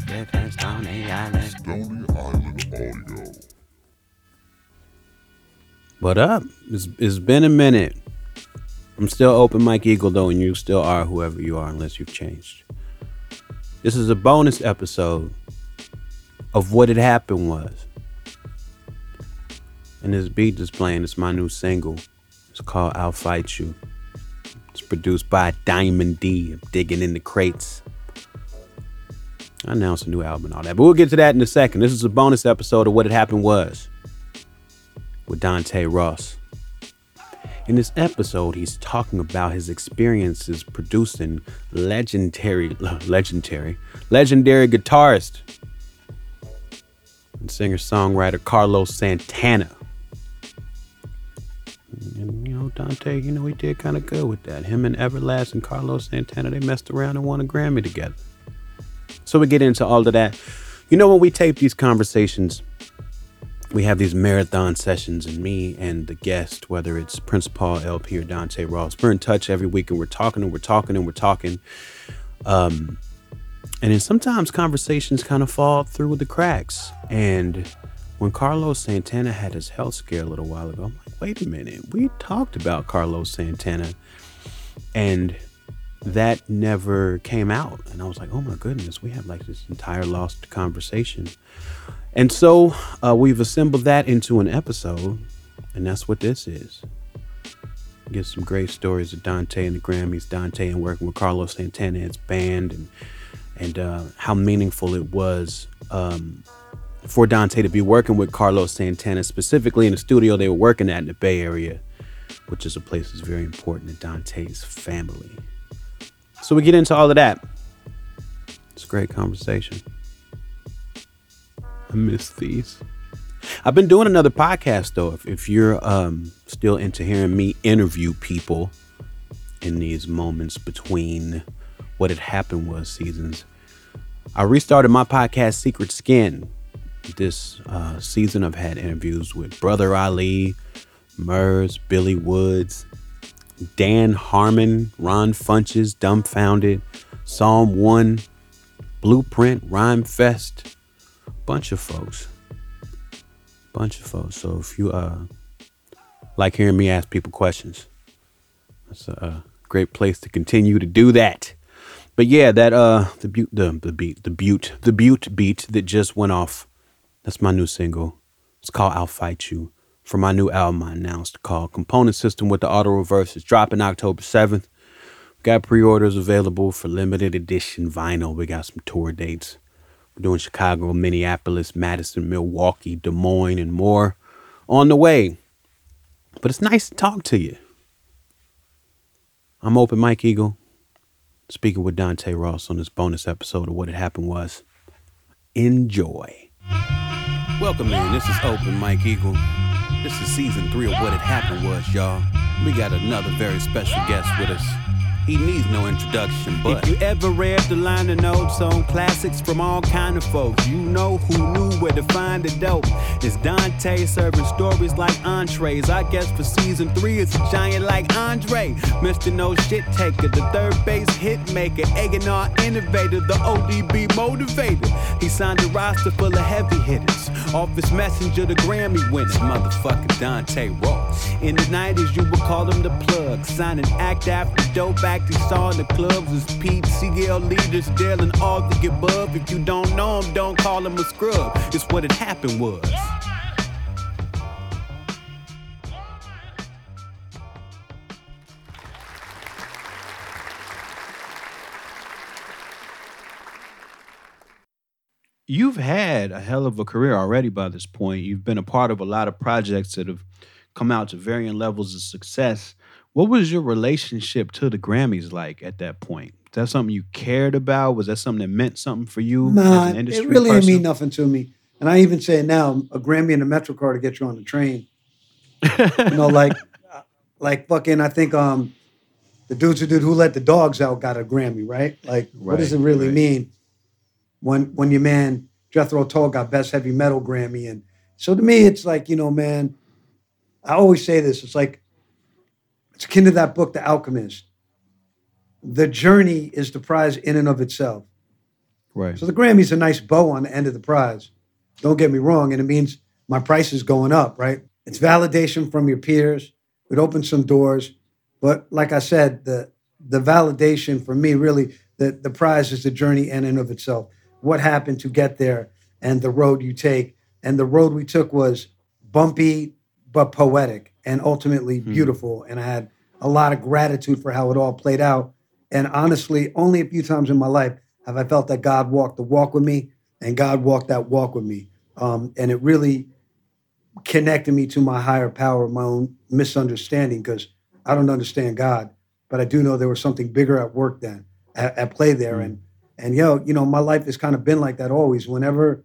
Stony Island. Stony Island Audio. What up? It's, it's been a minute. I'm still open Mike Eagle though, and you still are whoever you are unless you've changed. This is a bonus episode of what had happened was. And this beat is playing, it's my new single. It's called I'll Fight You. It's produced by Diamond D. I'm digging in the crates. I announced a new album and all that, but we'll get to that in a second. This is a bonus episode of what had happened was with Dante Ross. In this episode, he's talking about his experiences producing legendary, legendary, legendary guitarist and singer-songwriter Carlos Santana. And you know, Dante, you know, he did kind of good with that. Him and Everlast and Carlos Santana, they messed around and won a Grammy together. So we get into all of that. You know, when we tape these conversations, we have these marathon sessions, and me and the guest, whether it's Prince Paul LP or Dante Ross, we're in touch every week, and we're talking and we're talking and we're talking. Um, and then sometimes conversations kind of fall through the cracks. And when Carlos Santana had his health scare a little while ago, I'm like, wait a minute, we talked about Carlos Santana, and that never came out. And I was like, oh my goodness, we have like this entire lost conversation. And so uh, we've assembled that into an episode, and that's what this is. Get some great stories of Dante and the Grammys, Dante and working with Carlos Santana and his band, and and uh, how meaningful it was um, for Dante to be working with Carlos Santana, specifically in the studio they were working at in the Bay Area, which is a place that's very important to Dante's family. So we get into all of that. It's a great conversation. I miss these. I've been doing another podcast though. If, if you're um, still into hearing me interview people in these moments between what had happened was seasons, I restarted my podcast Secret Skin. This uh, season, I've had interviews with Brother Ali, Murs, Billy Woods, Dan Harmon, Ron Funches, Dumbfoundead, Psalm One, Blueprint, Rhyme Fest, bunch of folks, bunch of folks. So if you uh like hearing me ask people questions, that's a, a great place to continue to do that. But yeah, that uh the butte the the beat the butte the butte beat that just went off. That's my new single. It's called I'll Fight You for my new album I announced called Component System with the Auto Reverse. It's dropping October 7th. We got pre-orders available for limited edition vinyl. We got some tour dates. We're doing Chicago, Minneapolis, Madison, Milwaukee, Des Moines, and more on the way. But it's nice to talk to you. I'm Open Mike Eagle, speaking with Dante Ross on this bonus episode of What Had Happened Was. Enjoy. Welcome in. This is Open Mike Eagle. This is season three of What Had Happened Was, y'all. We got another very special guest with us. He needs no introduction, but if you ever read the liner notes on classics from all kind of folks, you know who knew where to find the dope. It's Dante serving stories like entrees. I guess for season three, it's a giant like Andre, Mr. No Shit Taker, the third base hit maker, A&R innovator, the ODB motivator. He signed a roster full of heavy hitters. Office messenger, the Grammy winner, motherfucker Dante Ross. In the 90s, you would call him the plug, signing act after dope act he saw in the clubs was Pete, CL leaders, Dale, and all the above. If you don't know him, don't call him a scrub. It's what had happened was. You've had a hell of a career already by this point. You've been a part of a lot of projects that have come out to varying levels of success. What was your relationship to the Grammys like at that point? Is that something you cared about? Was that something that meant something for you? Nah, as an industry it really didn't mean nothing to me. And I even say now, a Grammy and a MetroCard to get you on the train. you know, like, like fucking. I think um, the dudes who did "Who Let the Dogs Out" got a Grammy, right? Like, what does it really right. mean when when your man Jethro Tull got Best Heavy Metal Grammy? And so to me, it's like you know, man. I always say this. It's like it's akin to that book, The Alchemist. The journey is the prize in and of itself. Right. So the Grammy's a nice bow on the end of the prize. Don't get me wrong, and it means my price is going up, right? It's validation from your peers. It opens some doors, but like I said, the the validation for me really the the prize is the journey in and of itself. What happened to get there and the road you take, and the road we took was bumpy but poetic and ultimately beautiful. And I had a lot of gratitude for how it all played out. And honestly, only a few times in my life have I felt that God walked the walk with me and God walked that walk with me. Um, and it really connected me to my higher power, my own misunderstanding, because I don't understand God, but I do know there was something bigger at work then, at, at play there. And and yo, you know, my life has kind of been like that always. Whenever,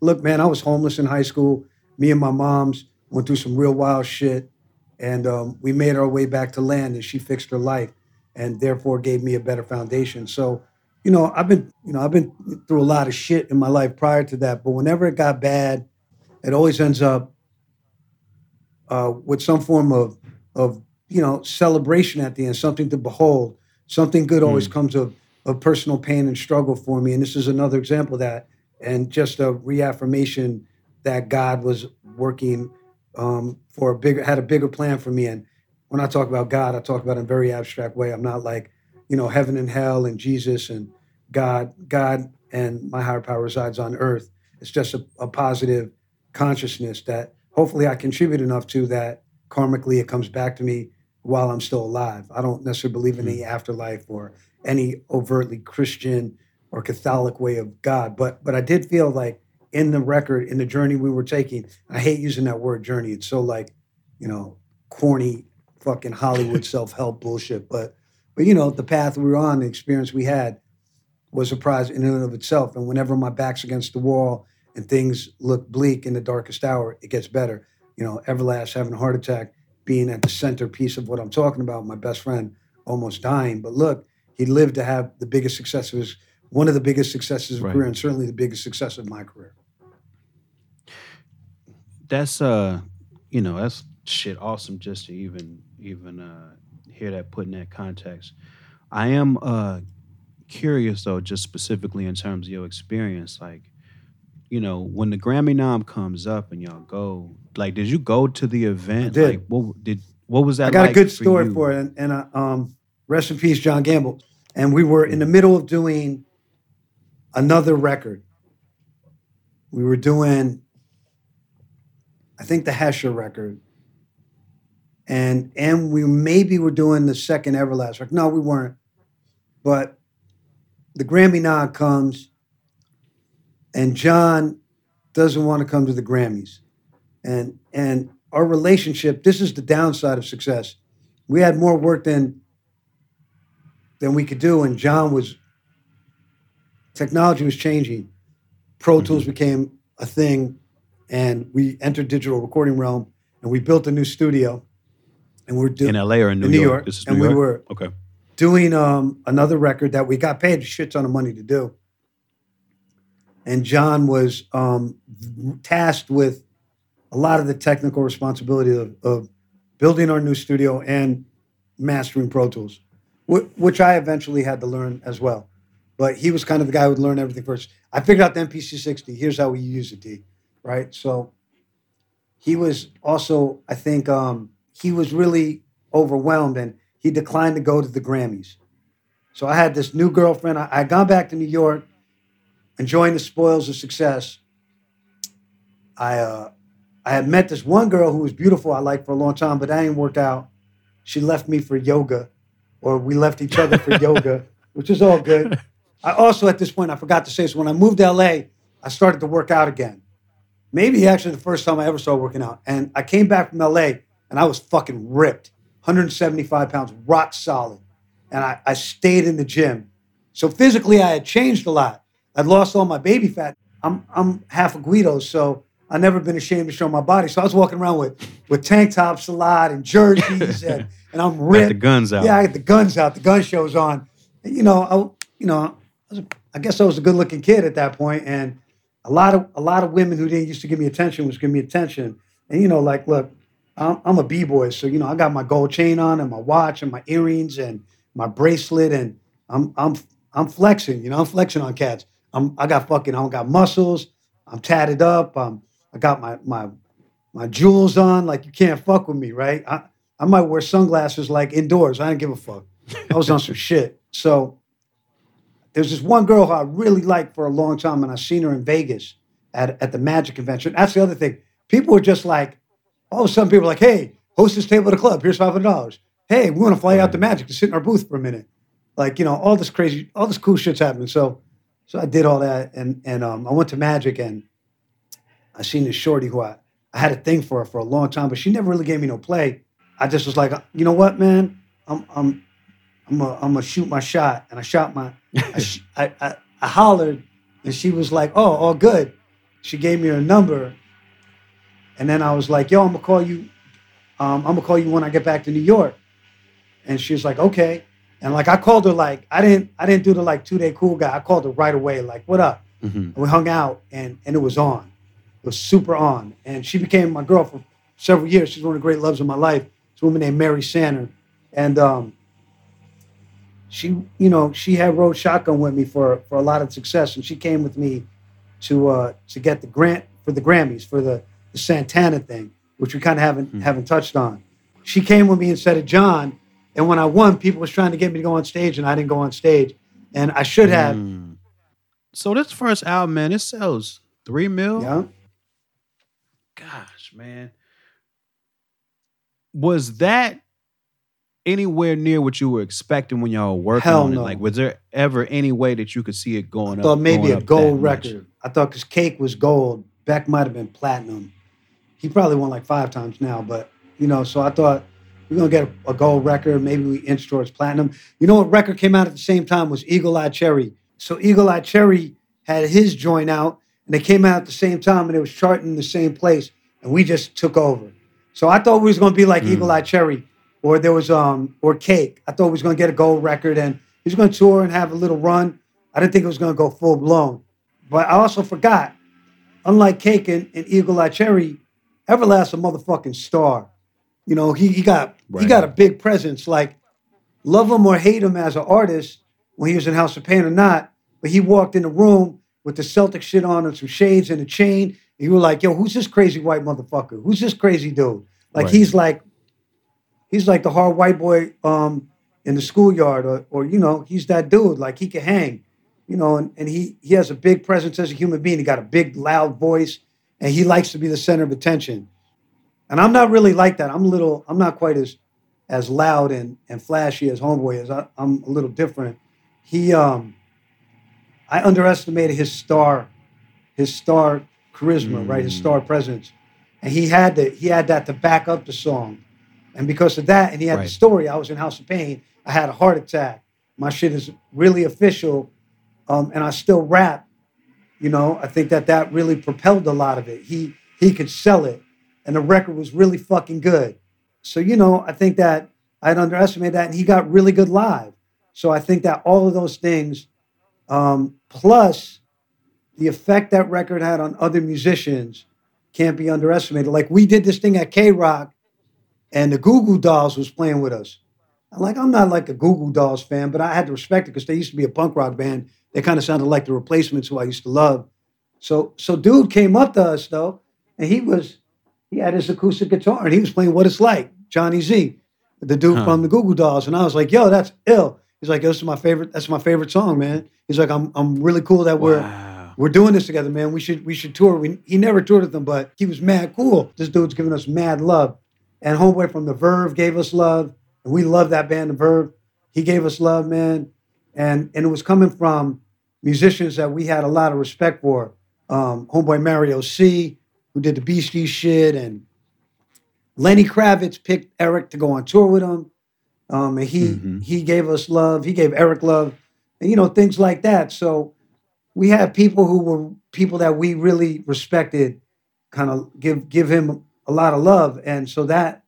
look, man, I was homeless in high school. Me and my mom's went through some real wild shit, and um, we made our way back to land, and she fixed her life, and therefore gave me a better foundation. So, you know, I've been, you know, I've been through a lot of shit in my life prior to that, but whenever it got bad, it always ends up uh, with some form of of you know celebration at the end, something to behold. Something good always comes of of personal pain and struggle for me, and this is another example of that, and just a reaffirmation that God was working um, for a bigger had a bigger plan for me. And when I talk about God, I talk about in a very abstract way. I'm not like you know heaven and hell and Jesus and God. God and my higher power resides on earth. It's just a, a positive consciousness that hopefully I contribute enough to that karmically it comes back to me while I'm still alive. I don't necessarily believe in the afterlife or any overtly Christian or Catholic way of God, but but I did feel like in the record, in the journey we were taking, I hate using that word journey. It's so like, you know, corny fucking Hollywood self-help bullshit. But but you know, the path we were on, the experience we had was a prize in and of itself. And whenever my back's against the wall and things look bleak in the darkest hour, it gets better. You know, Everlast having a heart attack, being at the centerpiece of what I'm talking about, my best friend almost dying. But look, he lived to have the biggest success of his, one of the biggest successes of Right. career, and certainly the biggest success of my career. That's uh you know that's shit awesome just to even even uh hear that put in that context i am uh curious though just specifically in terms of your experience like you know when the grammy nom comes up and y'all go like did you go to the event did. like what did what was that I got a like good story you? for it, and, and uh, um, rest in peace, John Gamble. And we were in the middle of doing another record. We were doing, I think, the Hesher record, and and we maybe were doing the second Everlast record. No, we weren't. But the Grammy nod comes, and John doesn't want to come to the Grammys, and and our relationship. This is the downside of success. We had more work than than we could do, and John was. Technology was changing. Pro Tools mm-hmm. became a thing, and we entered digital recording realm, and we built a new studio, and we're doing in la or in new, in New york? York, and new we were- okay doing um, another record that we got paid a shit ton of money to do. And John was um, tasked with a lot of the technical responsibility of, of building our new studio and mastering Pro Tools, wh- which I eventually had to learn as well. But he was kind of the guy who would learn everything first. I figured out the MPC 60. Here's how we use it, D. Right? So he was also, I think, um, he was really overwhelmed and he declined to go to the Grammys. So I had this new girlfriend. I I gone back to New York, enjoying the spoils of success. I uh, I had met this one girl who was beautiful. I liked for a long time, but that didn't work out. She left me for yoga, or we left each other for yoga, which is all good. I also, at this point, I forgot to say this. When I moved to LA, I started to work out again. Maybe actually the first time I ever started working out. And I came back from LA and I was fucking ripped, 175 pounds, rock solid. And I, I stayed in the gym. So physically, I had changed a lot. I'd lost all my baby fat. I'm, I'm half a Guido, so I've never been ashamed to show my body. So I was walking around with, with tank tops a lot and jerseys, and, and I'm got ripped. the guns out Yeah, I had the guns out. The gun show's on. And, you know, I, you know, I, was, I guess I was a good-looking kid at that point, and a lot of a lot of women who didn't used to give me attention was giving me attention. And you know, like, look, I'm, I'm a b-boy, so you know, I got my gold chain on and my watch and my earrings and my bracelet, and I'm I'm I'm flexing. You know, I'm flexing on cats. I'm I got fucking I don't got muscles. I'm tatted up. Um, I got my my my jewels on. Like you can't fuck with me, right? I I might wear sunglasses like indoors. I didn't give a fuck. I was on some shit. So there's this one girl who I really liked for a long time, and I seen her in Vegas at, at the Magic convention. That's the other thing. People were just like, all of a sudden, people were like, hey, host this table at the club. Here's five hundred dollars. Hey, we want to fly out to Magic to sit in our booth for a minute. Like, you know, all this crazy, all this cool shit's happening. So, so I did all that, and and um, I went to Magic, and I seen this shorty who I, I had a thing for her for a long time, but she never really gave me no play. I just was like, you know what, man, I'm I'm I'm gonna I'm gonna shoot my shot, and I shot my I, sh- I, I I hollered, and she was like, oh, all good. She gave me her number, and then I was like, yo, I'm gonna call you. Um, I'm gonna call you when I get back to New York. And she was like, okay. And like I called her like I didn't I didn't do the like two day cool guy. I called her right away like what up? Mhm. And we hung out and and it was on. It was super on. And she became my girl for several years. She's one of the great loves of my life. It's a woman named Mary Sanner. And um she, you know, she had rode shotgun with me for for a lot of success. And she came with me to uh to get the grant for the Grammys for the, the Santana thing, which we kind of haven't haven't touched on. She came with me instead of John. And when I won, people was trying to get me to go on stage, and I didn't go on stage. And I should have. Mm. So this first album, man, it sells three mil. Yeah. Gosh, man. Was that anywhere near what you were expecting when y'all were working Hell on no. it? Like, was there ever any way that you could see it going I up? thought maybe going a up gold much? record. I thought because Cake was gold, Beck might have been platinum. He probably won like five times now, but you know, so I thought we're gonna get a, a gold record. Maybe we inch towards platinum. You know what record came out at the same time was Eagle Eye Cherry. So Eagle Eye Cherry had his joint out, and they came out at the same time, and it was charting in the same place, and we just took over. So I thought we was gonna be like hmm. Eagle Eye Cherry, or there was um or Cake. I thought he was gonna get a gold record, and he was gonna tour and have a little run. I didn't think it was gonna go full blown. But I also forgot, unlike Cake and, and Eagle Eye Cherry, Everlast a motherfucking star. You know, he, he got he got a big presence. Like, love him or hate him as an artist when he was in House of Pain or not, but he walked in the room with the Celtic shit on and some shades and a chain. And you were like, yo, who's this crazy white motherfucker? Who's this crazy dude? Like Right. he's like he's like the hard white boy um in the schoolyard or or you know, he's that dude. Like he can hang you know, and, and he he has a big presence as a human being. He got a big, loud voice, and he likes to be the center of attention. And I'm not really like that. I'm a little, I'm not quite as as loud and and flashy as Homeboy is. I, I'm a little different. He, um, I underestimated his star, his star charisma, right? His star presence, and he had that. he had that to back up the song. And because of that, and he had Right. the story, I was in House of Pain. I had a heart attack. My shit is really official um, and I still rap. You know, I think that that really propelled a lot of it. He he could sell it, and the record was really fucking good. So you know, I think that I had underestimated that, and he got really good live. So I think that all of those things, um, plus the effect that record had on other musicians, can't be underestimated. Like we did this thing at K Rock, and the Goo Goo Dolls was playing with us. I'm like, I'm not like a Goo Goo Dolls fan, but I had to respect it because they used to be a punk rock band. They kind of sounded like the replacements who I used to love. So so dude came up to us though, and he was he had his acoustic guitar and he was playing What It's Like, Johnny Z, the dude Huh. from the Goo Goo Dolls. And I was like, yo, that's ill. He's like, this is my favorite, that's my favorite song, man. He's like, I'm I'm really cool that we're Wow. we're doing this together, man. We should we should tour. We, he never toured with them, but he was mad cool. This dude's giving us mad love. And homeboy from the Verve gave us love, and we love that band, the Verve. He gave us love, man, and and it was coming from musicians that we had a lot of respect for. Um, homeboy Mario C, who did the Beastie shit, and Lenny Kravitz picked Eric to go on tour with him. Um, and he Mhm. he gave us love. He gave Eric love, and you know things like that. So we had people who were people that we really respected, kind of give give him a lot of love, and so that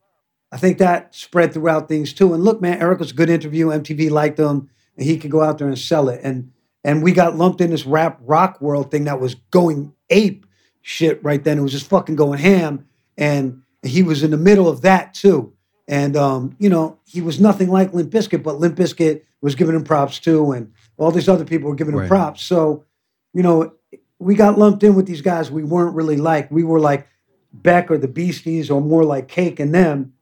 I think that spread throughout things too. And look, man, Eric was a good interview. MTV liked him, and he could go out there and sell it. And and we got lumped in this rap rock world thing that was going ape shit right then. It was just fucking going ham, and he was in the middle of that too. And um, you know, he was nothing like Limp Bizkit, but Limp Bizkit was giving him props too, and all these other people were giving him Right. props. So you know, we got lumped in with these guys we weren't really like. We were like Beck or the Beasties or more like Cake and them,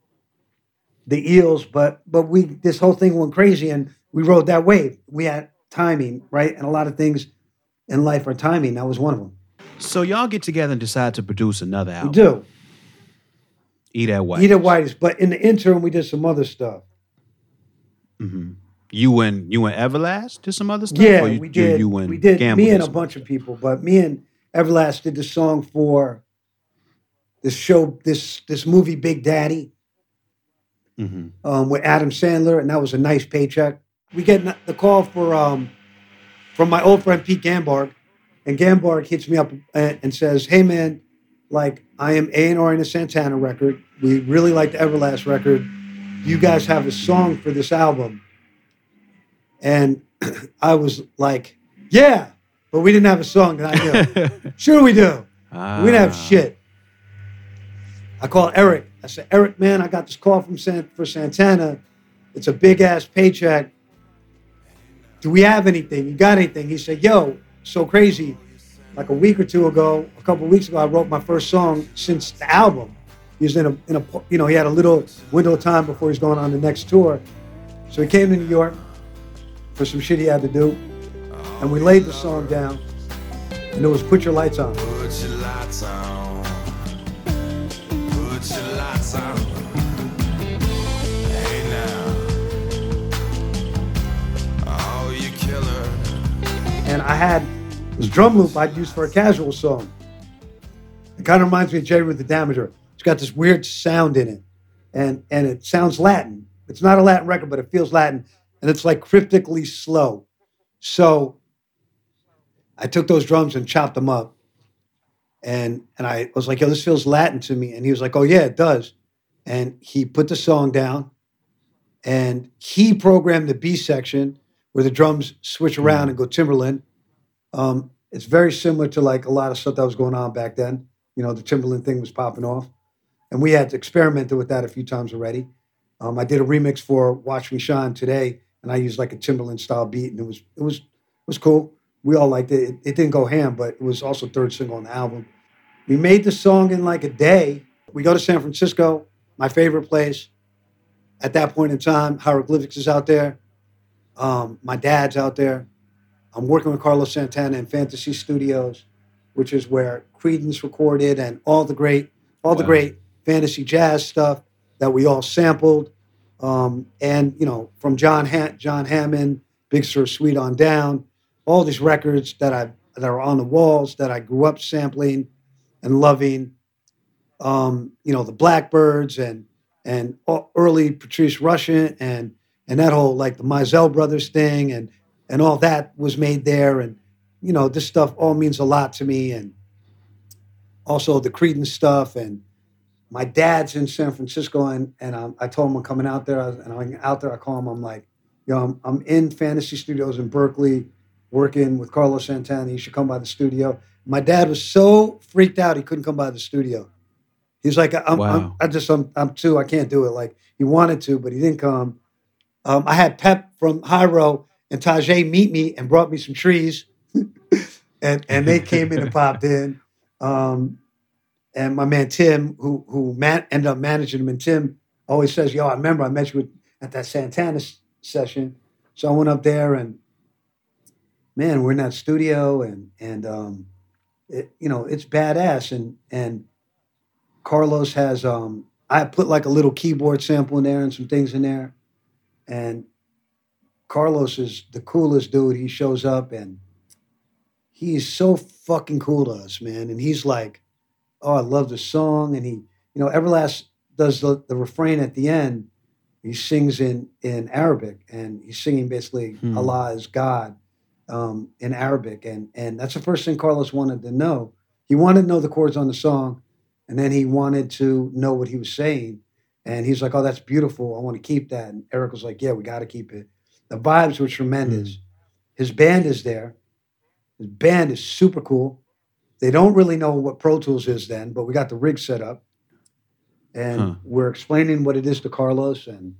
the Eels. But but we this whole thing went crazy and we rode that wave. We had timing, right? And a lot of things in life are timing. That was one of them. So y'all get together and decide to produce another album. We do. Eat at White. Eat at Whitey's. But in the interim, we did some other stuff. Mm-hmm. You and you and Everlast did some other stuff. Yeah, or you, we did. You and we did. Gamble me and a bunch of people, but me and Everlast did the song for this show, this this movie, Big Daddy, Mhm. um, with Adam Sandler, and that was a nice paycheck. We get the call for um, from my old friend Pete Ganbarg, and Ganbarg hits me up and, and says, "Hey man, like I am A and R in a Santana record. We really like the Everlast record. You guys have a song for this album." And I was like, "Yeah," but we didn't have a song that I knew. sure, we do. We didn't have Ah. shit. I called Eric. I said, Eric, man, I got this call from San- for Santana. It's a big ass paycheck. Do we have anything? You got anything? He said, Yo, so crazy. Like a week or two ago, a couple weeks ago, I wrote my first song since the album. He was in a, in a, you know, he had a little window of time before he's going on the next tour. So he came to New York for some shit he had to do, and we laid the song down, and it was "Put Your Lights On." Put your lights on. And I had this drum loop I'd use for a casual song. It kind of reminds me of Jerry with the Damager. It's got this weird sound in it, and and it sounds Latin. It's not a Latin record, but it feels Latin, and it's like cryptically slow. So I took those drums and chopped them up, and and I was like, "Yo, this feels Latin to me," and he was like, "Oh yeah, it does," and he put the song down, and he programmed the B section where the drums switch around and go Timbaland. Um, it's very similar to like a lot of stuff that was going on back then. You know, the Timbaland thing was popping off, and we had experimented with that a few times already. Um, I did a remix for "Watch Me Shine" today, and I used like a Timbaland style beat, and it was it was it was cool. We all liked it. it. It didn't go ham, but it was also third single on the album. We made the song in like a day. We go to San Francisco, my favorite place. At that point in time, Hieroglyphics is out there. Um, my dad's out there. I'm working with Carlos Santana in Fantasy Studios, which is where Creedence recorded and all the great, all the Wow. great fantasy jazz stuff that we all sampled. Um, and you know, from John ha- John Hammond, Big Sur Suite on down, all these records that I that are on the walls that I grew up sampling and loving. Um, you know, the Blackbyrds and and early Patrice Rushen and and that whole like the Mizell brothers thing and and all that was made there. And you know this stuff all means a lot to me. And also the Creedence stuff. And my dad's in San Francisco and and um, I told him I'm coming out there. And I'm out there I call him I'm like yo I'm, I'm in Fantasy Studios in Berkeley working with Carlos Santana. You should come by the studio. My dad was so freaked out he couldn't come by the studio. He's like I'm, I'm I just I'm, I'm too I can't do it. Like he wanted to but he didn't come um, I had Pep from Hiero and Tajai meet me and brought me some trees, and and they came in and popped in. Um, and my man Tim, who who man, ended up managing him, and Tim always says, "Yo, I remember I met you with, at that Santana s- session." So I went up there, and man, we're in that studio, and and um, it, you know it's badass, and and Carlos has um, I put like a little keyboard sample in there and some things in there and Carlos is the coolest dude. He shows up and he's so fucking cool to us, man. And he's like, "Oh, I love the song." And he, you know, Everlast does the, the refrain at the end. He sings in in Arabic, and he's singing basically Hmm. Allah is God um, in Arabic, and and that's the first thing Carlos wanted to know. He wanted to know the chords on the song, and then he wanted to know what he was saying. And he's like, "Oh, that's beautiful. I want to keep that." And Eric was like, "Yeah, we got to keep it." The vibes were tremendous. Mm. His band is there. His band is super cool. They don't really know what Pro Tools is then, but we got the rig set up, and Huh. we're explaining what it is to Carlos, and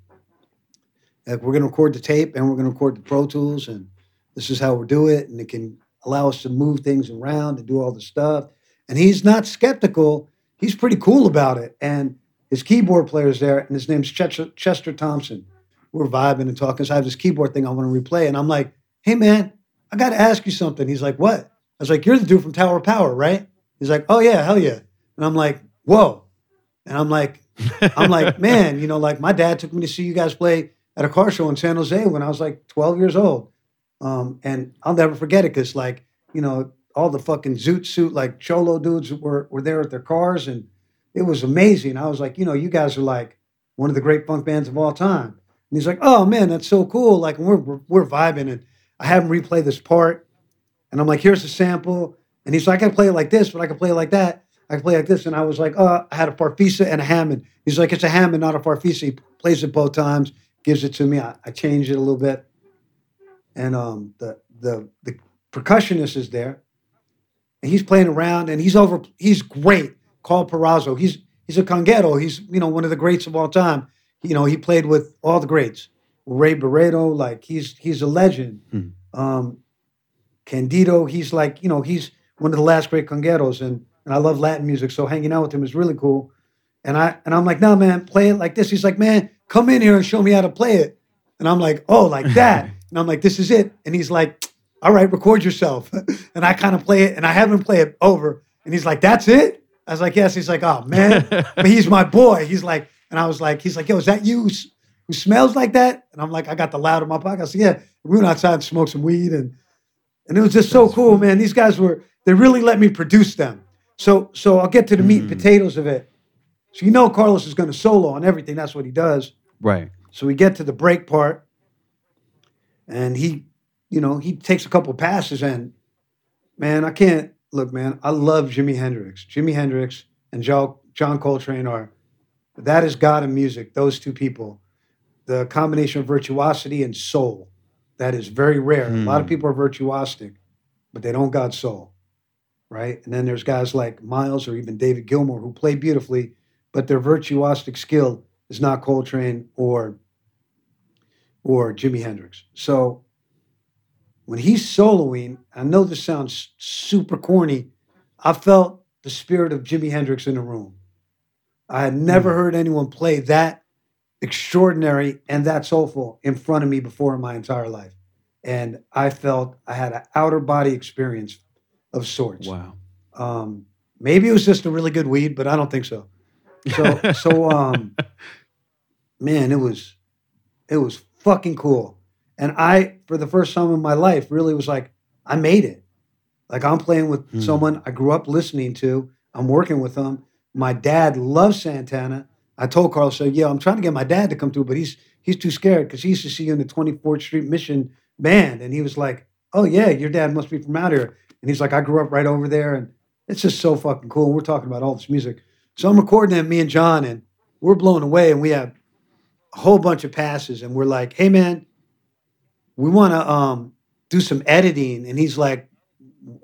like, we're going to record the tape, and we're going to record the Pro Tools, and this is how we'll do it, and it can allow us to move things around and do all the stuff. And he's not skeptical. He's pretty cool about it. And his keyboard player's there, and his name's Chester, Chester Thompson. We're vibing and talking. So I have this keyboard thing I want to replay. And I'm like, hey, man, I got to ask you something. He's like, what? I was like, you're the dude from Tower of Power, right? He's like, oh, yeah, hell yeah. And I'm like, whoa. And I'm like, I'm like, man, you know, like my dad took me to see you guys play at a car show in San Jose when I was like 12 years old. Um, and I'll never forget it because, like, you know, all the fucking zoot suit, like cholo dudes were, were there at their cars. And it was amazing. I was like, you know, you guys are like one of the great funk bands of all time. And he's like, oh man, that's so cool. Like, we're, we're, vibing. And I have him replay this part. And I'm like, here's the sample. And he's like, I can play it like this, but I can play it like that. I can play it like this. And I was like, oh, I had a Farfisa and a Hammond. He's like, it's a Hammond, not a Farfisa. He plays it both times, gives it to me. I, I changed it a little bit. And um, the, the, the percussionist is there. And he's playing around and he's over, he's great. Karl Perazzo. He's he's a conguero. He's, you know, one of the greats of all time. You know, he played with all the greats. Ray Barretto, like he's he's a legend. Mhm. Um, Candido, he's like, you know, he's one of the last great congueros, and and I love Latin music, so hanging out with him is really cool. And I and I'm like, no, man, play it like this. He's like, man, come in here and show me how to play it. And I'm like, oh, like that. and I'm like, this is it. And he's like, all right, record yourself. and I kind of play it, and I have him play it over. And he's like, that's it. I was like, yes. He's like, oh man, but he's my boy. He's like, and I was like, he's like, yo, is that you who smells like that? And I'm like, I got the loud in my pocket. I said, yeah. We went outside and smoked some weed, and and it was just so cool, man. These guys were they really let me produce them. So so I'll get to the meat and hmm. potatoes of it. So you know Carlos is going to solo on everything. That's what he does. Right. So we get to the break part, and he, you know, he takes a couple passes, and man, I can't look, man. I love Jimi Hendrix. Jimi Hendrix and John, John Coltrane are that is God and music. Those two people, the combination of virtuosity and soul, that is very rare. A lot of Hmm. people are virtuosic, but they don't got soul, right? And then there's guys like Miles or even David Gilmour who play beautifully, but their virtuosic skill is not Coltrane or or Jimi Hendrix. So when he's soloing, I know this sounds super corny. I felt the spirit of Jimi Hendrix in the room. I had never heard anyone play that extraordinary and that soulful in front of me before in my entire life. And I felt I had an outer body experience of sorts. Wow. Um, maybe it was just a really good weed, but I don't think so. So, so, um, man, it was, it was fucking cool. And I, for the first time in my life, really was like, I made it. Like I'm playing with Hmm. someone I grew up listening to. I'm working with them. My dad loves Santana. I told Carl, so yeah, I'm trying to get my dad to come through, but he's he's too scared because he used to see you in the 24th Street Mission band, and he was like, "Oh yeah, your dad must be from out here." And he's like, "I grew up right over there," and it's just so fucking cool. We're talking about all this music, so I'm recording it, me and John, and we're blown away, and we have a whole bunch of passes, and we're like, "Hey man, we want to um, do some editing," and he's like,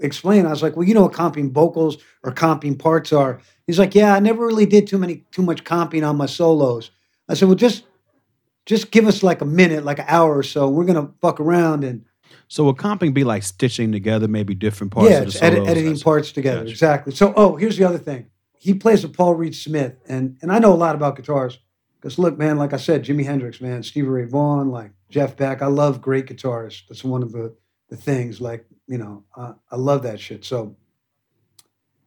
"Explain." I was like, "Well, you know what comping vocals or comping parts are." He's like, "Yeah, I never really did too many too much comping on my solos." I said, "Well, just just give us like a minute, like an hour or so. We're gonna fuck around and So would comping be like stitching together maybe different parts yeah, of the edit, editing parts together. Gotcha. Exactly. So, oh, here's the other thing. He plays with Paul Reed Smith, and and I know a lot about guitars because look, man, like I said, Jimi Hendrix, man, Stevie Ray Vaughan, like Jeff Beck. I love great guitarists. That's one of the the things. Like you know, uh, I love that shit. So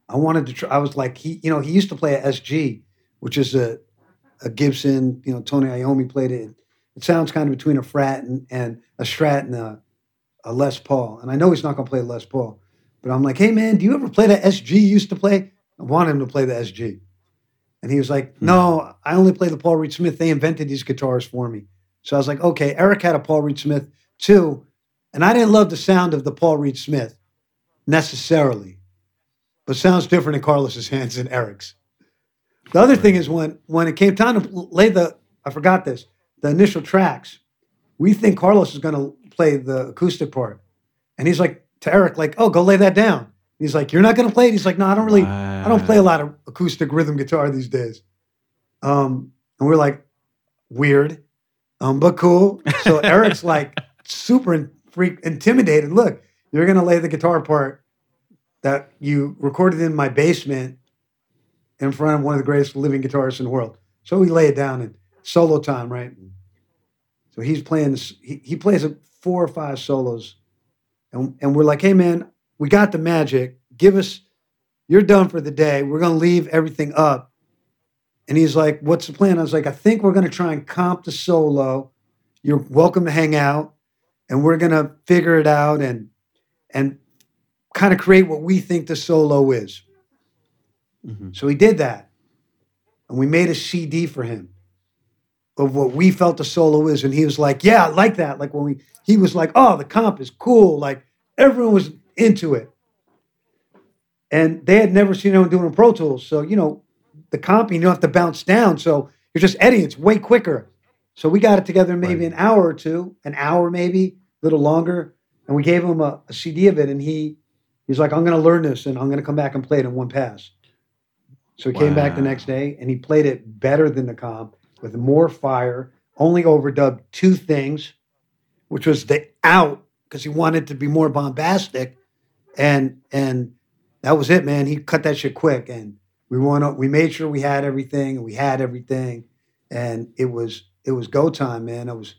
I wanted to try. I was like, he, you know, he used to play a SG, which is a a Gibson. You know, Tony Iommi played it. It sounds kind of between a frat and, and a Strat and a, a Les Paul. And I know he's not to play a Les Paul, but I'm like, hey man, do you ever play that SG you used to play? I want him to play the SG. And he was like, hmm. no, I only play the Paul Reed Smith. They invented these guitars for me. So I was like, okay, Eric had a Paul Reed Smith too. And I didn't love the sound of the Paul Reed Smith necessarily, but sounds different in Carlos's hands than Eric's. The other thing is when when it came time to lay the, I forgot this, the initial tracks, we think Carlos is going to play the acoustic part. And he's like to Eric, like, oh, go lay that down. He's like, you're not going to play it? He's like, no, I don't really, I don't play a lot of acoustic rhythm guitar these days. Um, and we're like, weird, um, but cool. So Eric's like super in, freak intimidated. Look, you're gonna lay the guitar part that you recorded in my basement in front of one of the greatest living guitarists in the world. So we lay it down and solo time, right? So he's playing. He, he plays a four or five solos, and and we're like, hey man, we got the magic. Give us. You're done for the day. We're gonna leave everything up. And he's like, what's the plan? I was like, I think we're gonna try and comp the solo. You're welcome to hang out, and we're gonna figure it out and and kind of create what we think the solo is. Mhm. So he did that. And we made a CD for him of what we felt the solo is. And he was like, Yeah, I like that. Like when we, he was like, Oh, the comp is cool. Like everyone was into it. And they had never seen anyone doing a Pro Tools. So, you know, the comp, you don't have to bounce down. So you're just editing, it's way quicker. So we got it together in maybe Right. an hour or two, an hour maybe, a little longer. And we gave him a, a CD of it. And he, he's like, I'm going to learn this and I'm going to come back and play it in one pass. So he came back the next day and he played it better than the comp with more fire, only overdubbed two things, which was the out because he wanted to be more bombastic. And and that was it, man. He cut that shit quick and we went we made sure we had everything and we had everything. And it was it was go time, man. It was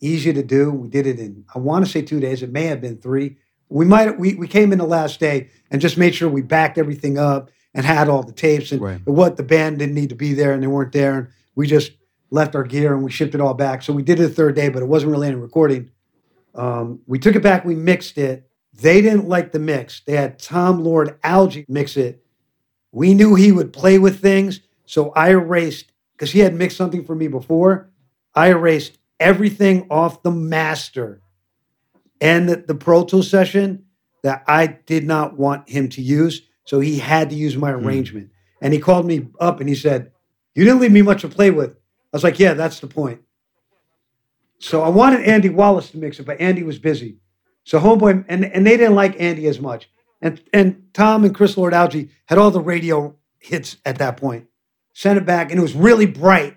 easy to do. We did it in I want to say two days. It may have been three. We might we we came in the last day and just made sure we backed everything up and had all the tapes and Right. what the band didn't need to be there and they weren't there and we just left our gear and we shipped it all back. So we did it the third day, but it wasn't really any recording. Um, we took it back, we mixed it. They didn't like the mix. They had Tom Lord-Alge mix it. We knew he would play with things, so I erased because he had mixed something for me before. I erased everything off the master and the, the Pro Tool session that I did not want him to use. So he had to use my hmm. arrangement. And he called me up and he said, You didn't leave me much to play with. I was like, Yeah, that's the point. So I wanted Andy Wallace to mix it, but Andy was busy. So Homeboy and, and they didn't like Andy as much. And and Tom and Chris Lord-Alge had all the radio hits at that point. Sent it back and it was really bright.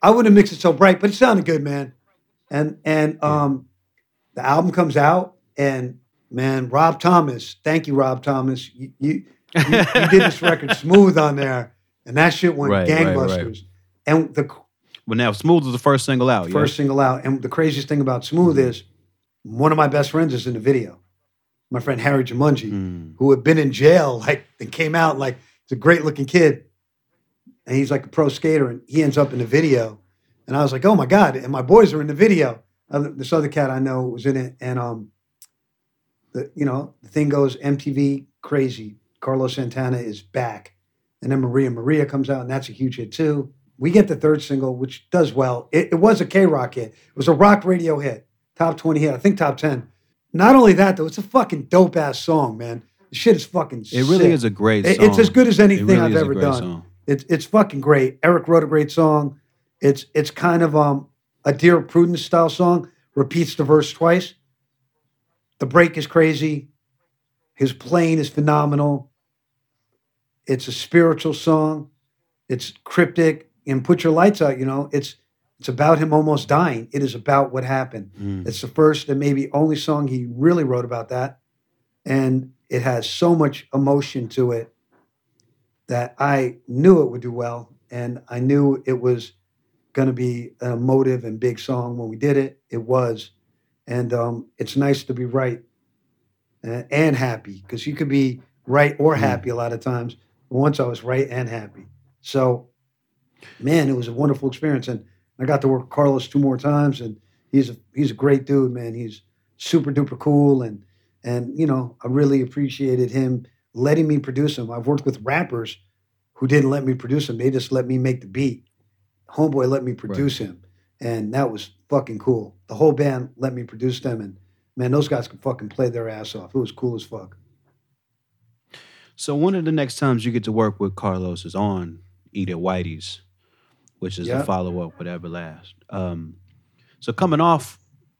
I wouldn't have mixed it so bright, but it sounded good, man. And and um the album comes out and man, Rob Thomas, thank you, Rob Thomas. You you, you, you did this record smooth on there, and that shit went Right, right, right. gangbusters. And the Well, now Smooth was the first single out. first single out. And the craziest thing about Smooth Mm-hmm. is one of my best friends is in the video. My friend Harry Jumonji, Mm. who had been in jail, like and came out like he's a great looking kid. And he's like a pro skater, and he ends up in the video. And I was like, oh my God. And my boys are in the video. Uh, this other cat I know was in it. And um the you know, the thing goes MTV crazy. Carlos Santana is back. And then Maria Maria comes out, and that's a huge hit too. We get the third single, which does well. It, it was a K Rock hit. It was a rock radio hit, top 20 hit, I think top 10. Not only that, though, it's a fucking dope ass song, man. The shit is fucking It really sick. is a great It- song. It's as good as anything really I've is a ever great done. song. It's it's fucking great. Eric wrote a great song. It's it's kind of um a Dear Prudence style song. Repeats the verse twice. The break is crazy. His playing is phenomenal. It's a spiritual song. It's cryptic. And put your lights out. You know, it's it's about him almost dying. It is about what happened. Mm. It's the first and maybe only song he really wrote about that. And it has so much emotion to it that I knew it would do well. And I knew it was going to be an emotive and big song when we did it. It was. And um, it's nice to be right uh, and happy because you could be right or Mm. happy a lot of times. Once I was right and happy. So, man, it was a wonderful experience. And I got to work with Carlos two more times. And he's a, he's a great dude, man. He's super duper cool. And, and, you know, I really appreciated him letting me produce him. I've worked with rappers who didn't let me produce him. They just let me make the beat. Homeboy let me produce him. And that was fucking cool. The whole band let me produce them. And man, those guys could fucking play their ass off. It was cool as fuck. So one of the next times you get to work with Carlos is on Eat at Whitey's, which is Yeah. a follow up with Everlast. Um, so coming off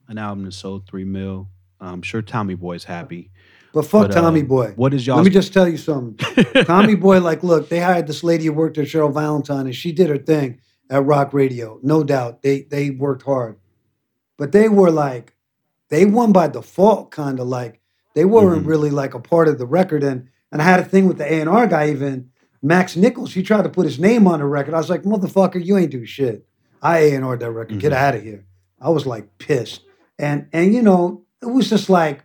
an album that sold three mil, I'm sure Tommy Boy's happy. But fuck But, uh, Tommy Boy. What is y'all? Let me just tell you something. Tommy Boy, like, look, they hired this lady who worked at Cheryl Valentine, and she did her thing at Rock Radio. No doubt, they they worked hard, but they were like, they won by default, kind of like They weren't really like a part of the record. And and I had a thing with the A and R guy even Max Nichols. He tried to put his name on the record. I was like, motherfucker, you ain't do shit. I A and R that record. Get mm-hmm. out of here. I was like pissed. And and you know it was just like,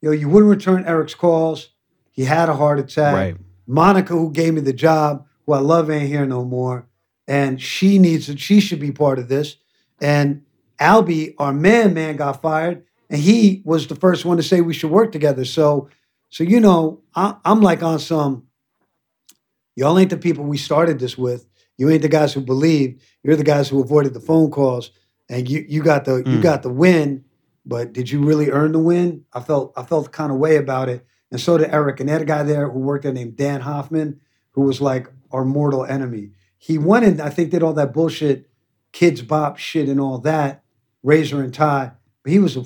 you know, you wouldn't return Eric's calls. He had a heart attack. Right. Monica, who gave me the job, who I love, ain't here no more, and she needs it. She should be part of this. And Albie, our man, man, got fired, and he was the first one to say we should work together. So, so you know, I, I'm like on some. Y'all ain't the people we started this with. You ain't the guys who believed. You're the guys who avoided the phone calls, and you you got the you Mm. got the win. But did you really earn the win? I felt I felt kind of way about it, and so did Eric. And that guy there who worked there named Dan Hoffman, who was like our mortal enemy. He went and I think did all that bullshit, Kidz Bop shit and all that, razor and tie. But he was a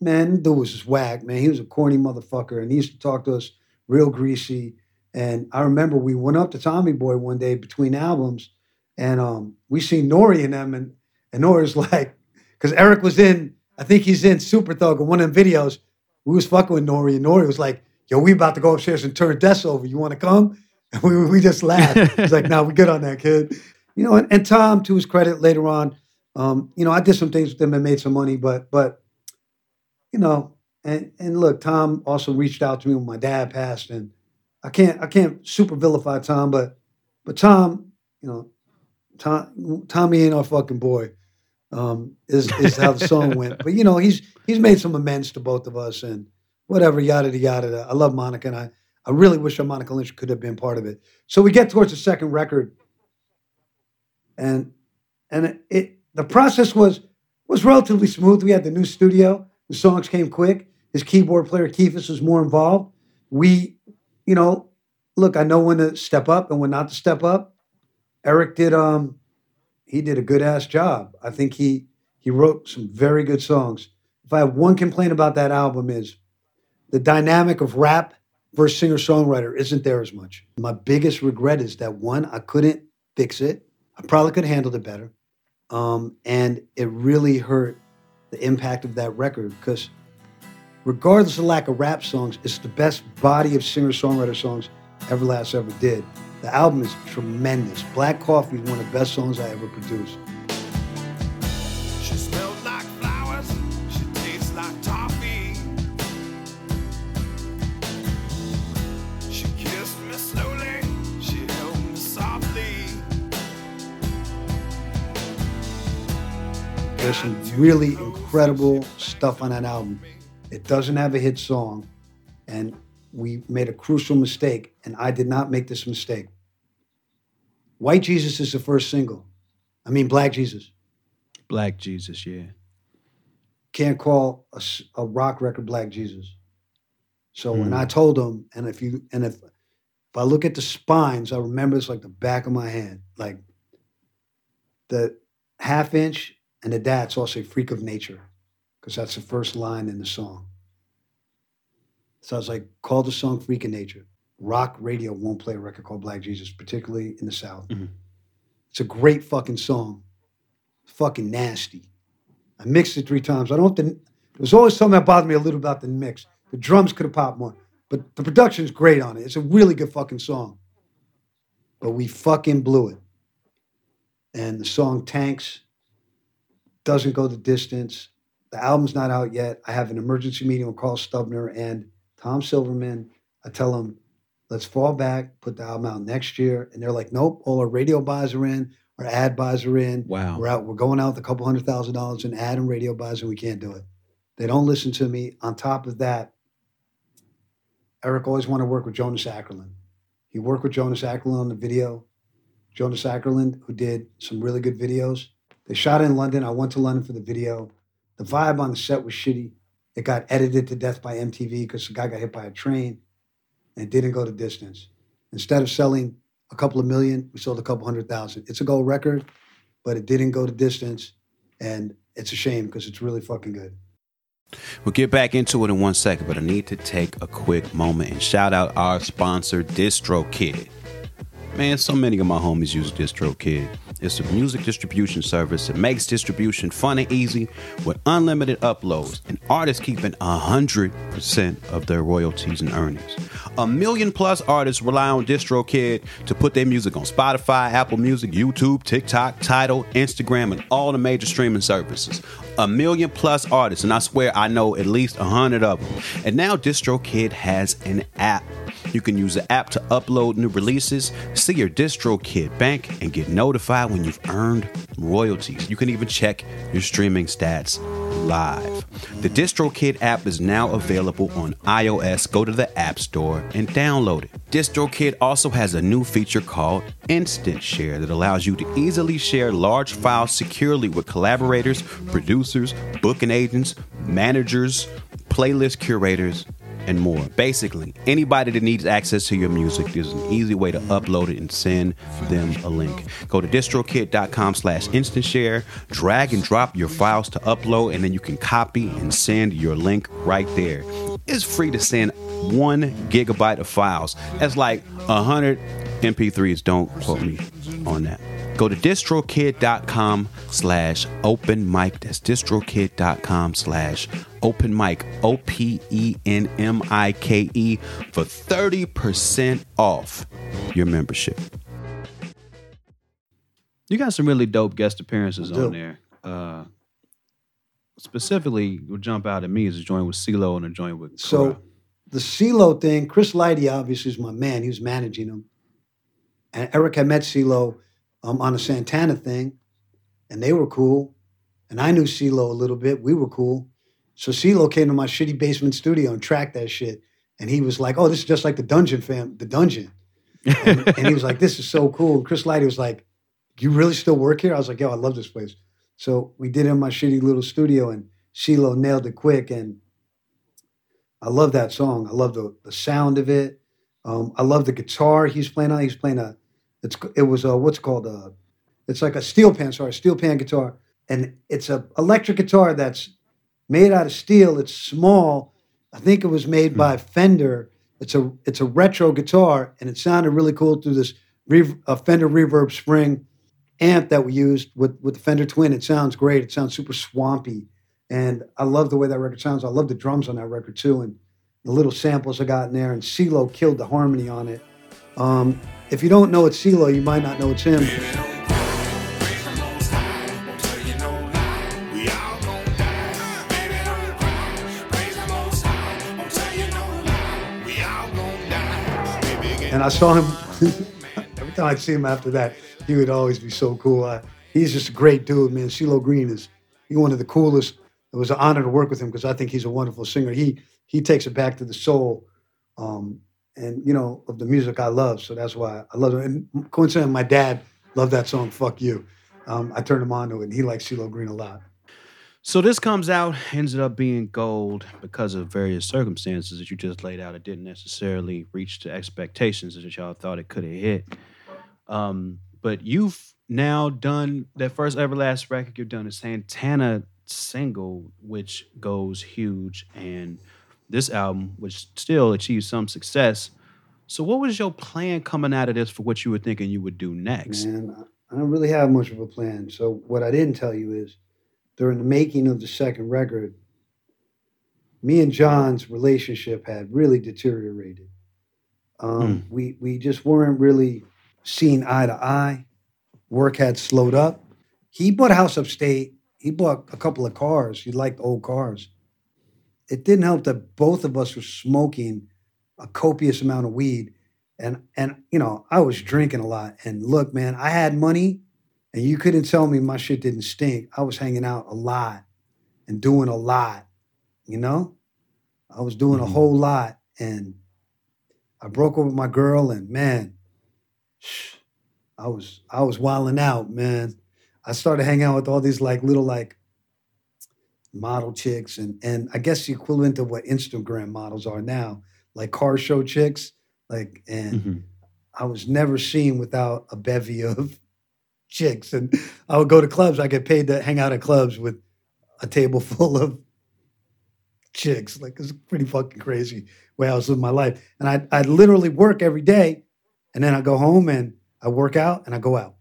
man, dude was just whack, man. He was a corny motherfucker, and he used to talk to us real greasy. And I remember we went up to Tommy Boy one day between albums, and um, we seen Nori and them, and and Nori's like, because Eric was in, I think he's in Super Thug in one of them videos. We was fucking with Nori, and Nori was like, "Yo, we about to go upstairs and turn desks over. You want to come?" And we we just laughed. He's like, "Nah, we good on that, kid." You know, and, and Tom, to his credit, later on, um, you know, I did some things with him and made some money, but but you know, and and look, Tom also reached out to me when my dad passed, and I can't I can't super vilify Tom, but but Tom, you know, Tom Tommy ain't our fucking boy. Um, is is how the song went. But you know, he's he's made some amends to both of us and whatever, yada yada. yada. I love Monica, and I I really wish that Monica Lynch could have been part of it. So we get towards the second record, and and it, it the process was was relatively smooth. We had the new studio. The songs came quick. His keyboard player Keefus was more involved. We, you know, look, I know when to step up and when not to step up. Eric did um he did a good ass job. I think he he wrote some very good songs. If I have one complaint about that album is the dynamic of rap versus singer songwriter isn't there as much. My biggest regret is that one, I couldn't fix it. I probably could have handled it better. Um, and it really hurt the impact of that record because regardless of lack of rap songs, it's the best body of singer songwriter songs Everlast ever did. The album is tremendous. Black Coffee is one of the best songs I ever produced. She smells like flowers. She tastes like toffee. She kissed me slowly. She held me softly. There's some really incredible stuff on that album. It doesn't have a hit song, and we made a crucial mistake, and I did not make this mistake. White Jesus is the first single. I mean, Black Jesus. Black Jesus, yeah. Can't call a rock record Black Jesus. So when Hmm. I told him, and if you and if if I look at the spines, I remember it's like the back of my hand. Like the half inch and the dats all say freak of nature, because that's the first line in the song. So I was like, call the song Freak of Nature. Rock radio won't play a record called Black Jesus, particularly in the South. Mhm. It's a great fucking song. Fucking nasty. I mixed it three times. I don't there was always something that bothered me a little about the mix. The drums could have popped more, but the production's great on it. It's a really good fucking song. But we fucking blew it. And the song Tanks doesn't go the distance. The album's not out yet. I have an emergency meeting with Carl Stubner and Tom Silverman. I tell them, let's fall back, put the album out next year. And they're like, nope, all our radio buys are in, our ad buys are in. Wow. We're out, we're going out with a couple hundred thousand dollars in ad and radio buys, and we can't do it. They don't listen to me. On top of that, Eric always wanted to work with Jonas Åkerlund. He worked with Jonas Åkerlund on the video. Jonas Åkerlund, who did some really good videos. They shot in London. I went to London for the video. The vibe on the set was shitty. It got edited to death by MTV because the guy got hit by a train and didn't go the distance. Instead of selling a couple of million, we sold a couple hundred thousand. It's a gold record, but it didn't go the distance. And it's a shame because it's really fucking good. We'll get back into it in one second, but I need to take a quick moment and shout out our sponsor, DistroKid. Man, so many of my homies use DistroKid. It's a music distribution service that makes distribution fun and easy with unlimited uploads and artists keeping 100% of their royalties and earnings. A million plus artists rely on DistroKid to put their music on Spotify, Apple Music, YouTube, TikTok, Tidal, Instagram, and all the major streaming services. A million plus artists, and I swear I know at least a hundred of them. And now DistroKid has an app. You can use the app to upload new releases, see your DistroKid bank, and get notified when you've earned royalties. You can even check your streaming stats live. The DistroKid app is now available on iOS. Go to the App Store and download it. DistroKid also has a new feature called Instant Share that allows you to easily share large files securely with collaborators, producers, booking agents, managers, playlist curators, and more. Basically, anybody that needs access to your music, there's an easy way to upload it and send them a link. Go to distrokid.com slash instant share, drag and drop your files to upload, and then you can copy and send your link right there. It's free to send one gigabyte of files. That's like a hundred MP3s. Don't quote me on that. Go to distrokid.com slash open mic. That's distrokid.com slash open mic. O P E N M I K E for 30% off your membership. You got some really dope guest appearances on there. Uh, specifically, what jump out at me is a joint with CeeLo and a joint with So Kura. the CeeLo thing, Chris Lighty obviously is my man. He was managing him. And Eric had met CeeLo um, on a Santana thing, and they were cool. And I knew CeeLo a little bit. We were cool. So CeeLo came to my shitty basement studio and tracked that shit. And he was like, "Oh, this is just like the Dungeon fam, the Dungeon." And, and he was like, "This is so cool." And Chris Lighty was like, "You really still work here?" I was like, "Yo, I love this place." So we did it in my shitty little studio, and CeeLo nailed it quick. And I love that song. I love the, the sound of it. Um, I love the guitar he's playing on. He's playing a, it's it was a what's called a, it's like a steel pan. Sorry, steel pan guitar, and it's a electric guitar that's made out of steel. It's small. I think it was made by Fender. It's a it's a retro guitar, and it sounded really cool through this Fender Reverb Spring amp that we used with with the Fender Twin. It sounds great. It sounds super swampy, and I love the way that record sounds. I love the drums on that record too, and the little samples I got in there. And CeeLo killed the harmony on it. Um, if you don't know it's CeeLo, you might not know it's him. And I saw him every time I'd see him after that. He would always be so cool. I, he's just a great dude, man. CeeLo Green is he one of the coolest. It was an honor to work with him because I think he's a wonderful singer. He he takes it back to the soul, um, and you know of the music I love. So that's why I love it. And coincidentally, my dad loved that song. Fuck you. Um, I turned him on to it, and he likes CeeLo Green a lot. So this comes out, ends up being gold because of various circumstances that you just laid out. It didn't necessarily reach the expectations that y'all thought it could have hit. Um, but you've now done that first Everlast record. You've done a Santana single, which goes huge, and this album, which still achieved some success. So, what was your plan coming out of this for what you were thinking you would do next? And I don't really have much of a plan. So what I didn't tell you is during the making of the second record, me and John's relationship had really deteriorated. Um, We we just weren't really seeing eye to eye. Work had slowed up. He bought a house upstate. He bought a couple of cars. He liked old cars. It didn't help that both of us were smoking a copious amount of weed and and you know I was drinking a lot. And look, man, I had money, and you couldn't tell me my shit didn't stink. I was hanging out a lot and doing a lot. You know, I was doing a Mhm. whole lot, and I broke up with my girl, and man, I was I was wilding out, man. I started hanging out with all these like little like model chicks, and and I guess the equivalent of what Instagram models are now, like car show chicks, like and. Mhm. I was never seen without a bevy of chicks. And I would go to clubs. I get paid to hang out at clubs with a table full of chicks. Like it's pretty fucking crazy way I was living my life. And I I'd literally work every day and then I go home and I work out and I go out.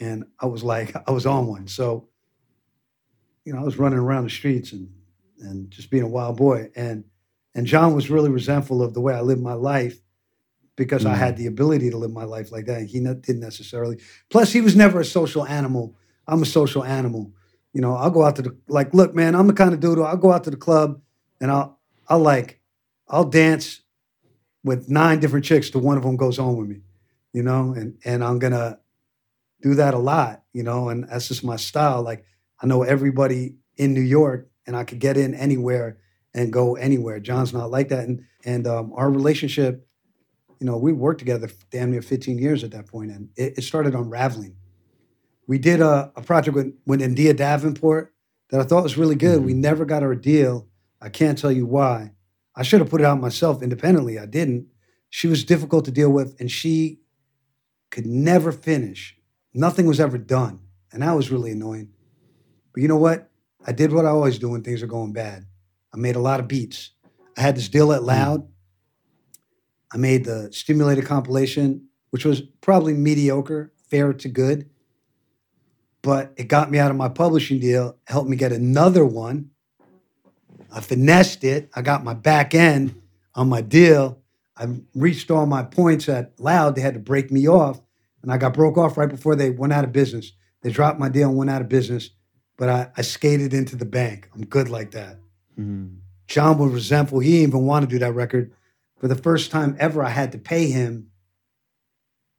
and I was like, I was on one. So, you know, I was running around the streets and and just being a wild boy. And and John was really resentful of the way I lived my life because I Mm. had the ability to live my life like that. He didn't necessarily. Plus, he was never a social animal. I'm a social animal. You know, I'll go out to the like. Look, man, I'm the kind of dude. who I'll go out to the club and I'll I'll like I'll dance with nine different chicks till one of them goes home with me. You know, and and I'm gonna do that a lot. You know, and that's just my style. Like I know everybody in New York, and I could get in anywhere and go anywhere. John's not like that, and and um, our relationship, you know, we worked together damn near 15 years at that point, and it, it started unraveling. We did a, a project with with N'Dea Davenport that I thought was really good. We never got our deal. I can't tell you why. I should have put it out myself independently. I didn't. She was difficult to deal with, and she could never finish. Nothing was ever done, and that was really annoying. But you know what? I did what I always do when things are going bad. I made a lot of beats. I had this deal at hmm. Loud. I made the stimulated compilation, which was probably mediocre, fair to good. But it got me out of my publishing deal, helped me get another one. I finessed it. I got my back end on my deal. I reached all my points at Loud. They had to break me off. And I got broke off right before they went out of business. They dropped my deal and went out of business. But I, I skated into the bank. I'm good like that. Mm. John was resentful. He didn't even want to do that record. For the first time ever, I had to pay him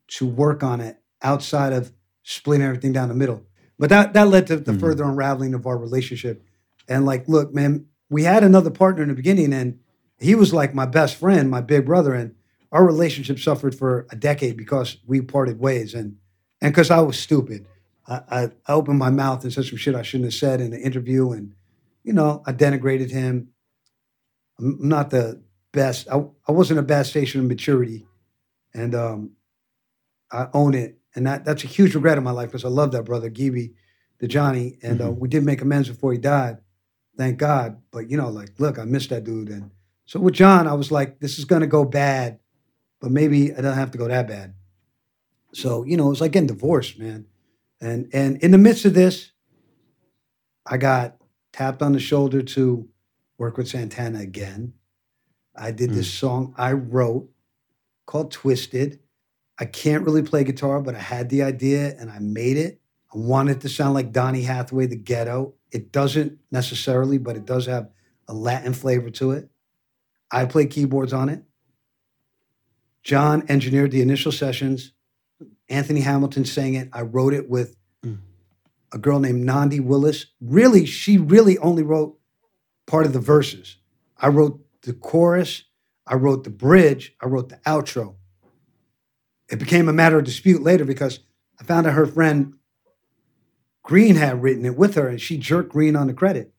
to work on it outside of splitting everything down the middle. But that that led to the Mhm. further unraveling of our relationship. And like, look, man, we had another partner in the beginning, and he was like my best friend, my big brother, and our relationship suffered for a decade because we parted ways, and and because I was stupid. I, I, I opened my mouth and said some shit I shouldn't have said in an interview, and you know, I denigrated him. I'm not the best. I, I wasn't a bad station of maturity, and um, I own it. And that that's a huge regret in my life because I love that brother, Gibi, the Johnny, and uh, we did make amends before he died, thank God. But you know, like, look, I missed that dude, and so with John, I was like, this is gonna go bad, but maybe I don't have to go that bad. So you know, it was like getting divorced, man. And and in the midst of this, I got tapped on the shoulder to work with Santana again. I did this hmm. song I wrote called Twisted. I can't really play guitar, but I had the idea and I made it. I wanted it to sound like Donny Hathaway, The Ghetto. It doesn't necessarily, but it does have a Latin flavor to it. I play keyboards on it. John engineered the initial sessions. Anthony Hamilton sang it. I wrote it with Mm. a girl named Nandi Willis. Really, she really only wrote part of the verses. I wrote the chorus, I wrote the bridge, I wrote the outro. It became a matter of dispute later because I found out her friend Green had written it with her and she jerked Green on the credit,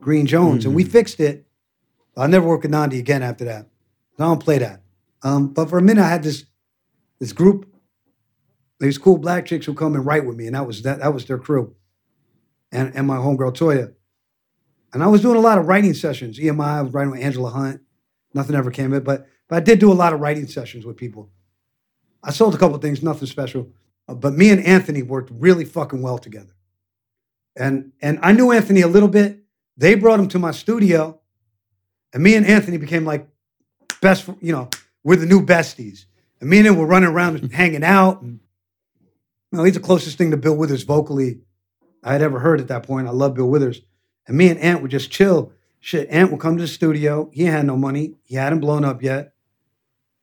Green Jones, and we fixed it. I'll never work with Nandi again after that. I don't play that. Um, but for a minute, I had this this group, these cool black chicks who come and write with me, and that was that that was their crew, and and my homegirl Toya. And I was doing a lot of writing sessions. EMI, I was writing with Angela Hunt. Nothing ever came of it, but but I did do a lot of writing sessions with people. I sold a couple things, nothing special. Uh, but me and Anthony worked really fucking well together. And and I knew Anthony a little bit. They brought him to my studio, and me and Anthony became like best. You know, we're the new besties. And me and him were running around and hanging out. And know, he's the closest thing to Bill Withers vocally I had ever heard at that point. I love Bill Withers. And me and Ant would just chill. Shit, Ant would come to the studio. He had no money. He hadn't blown up yet.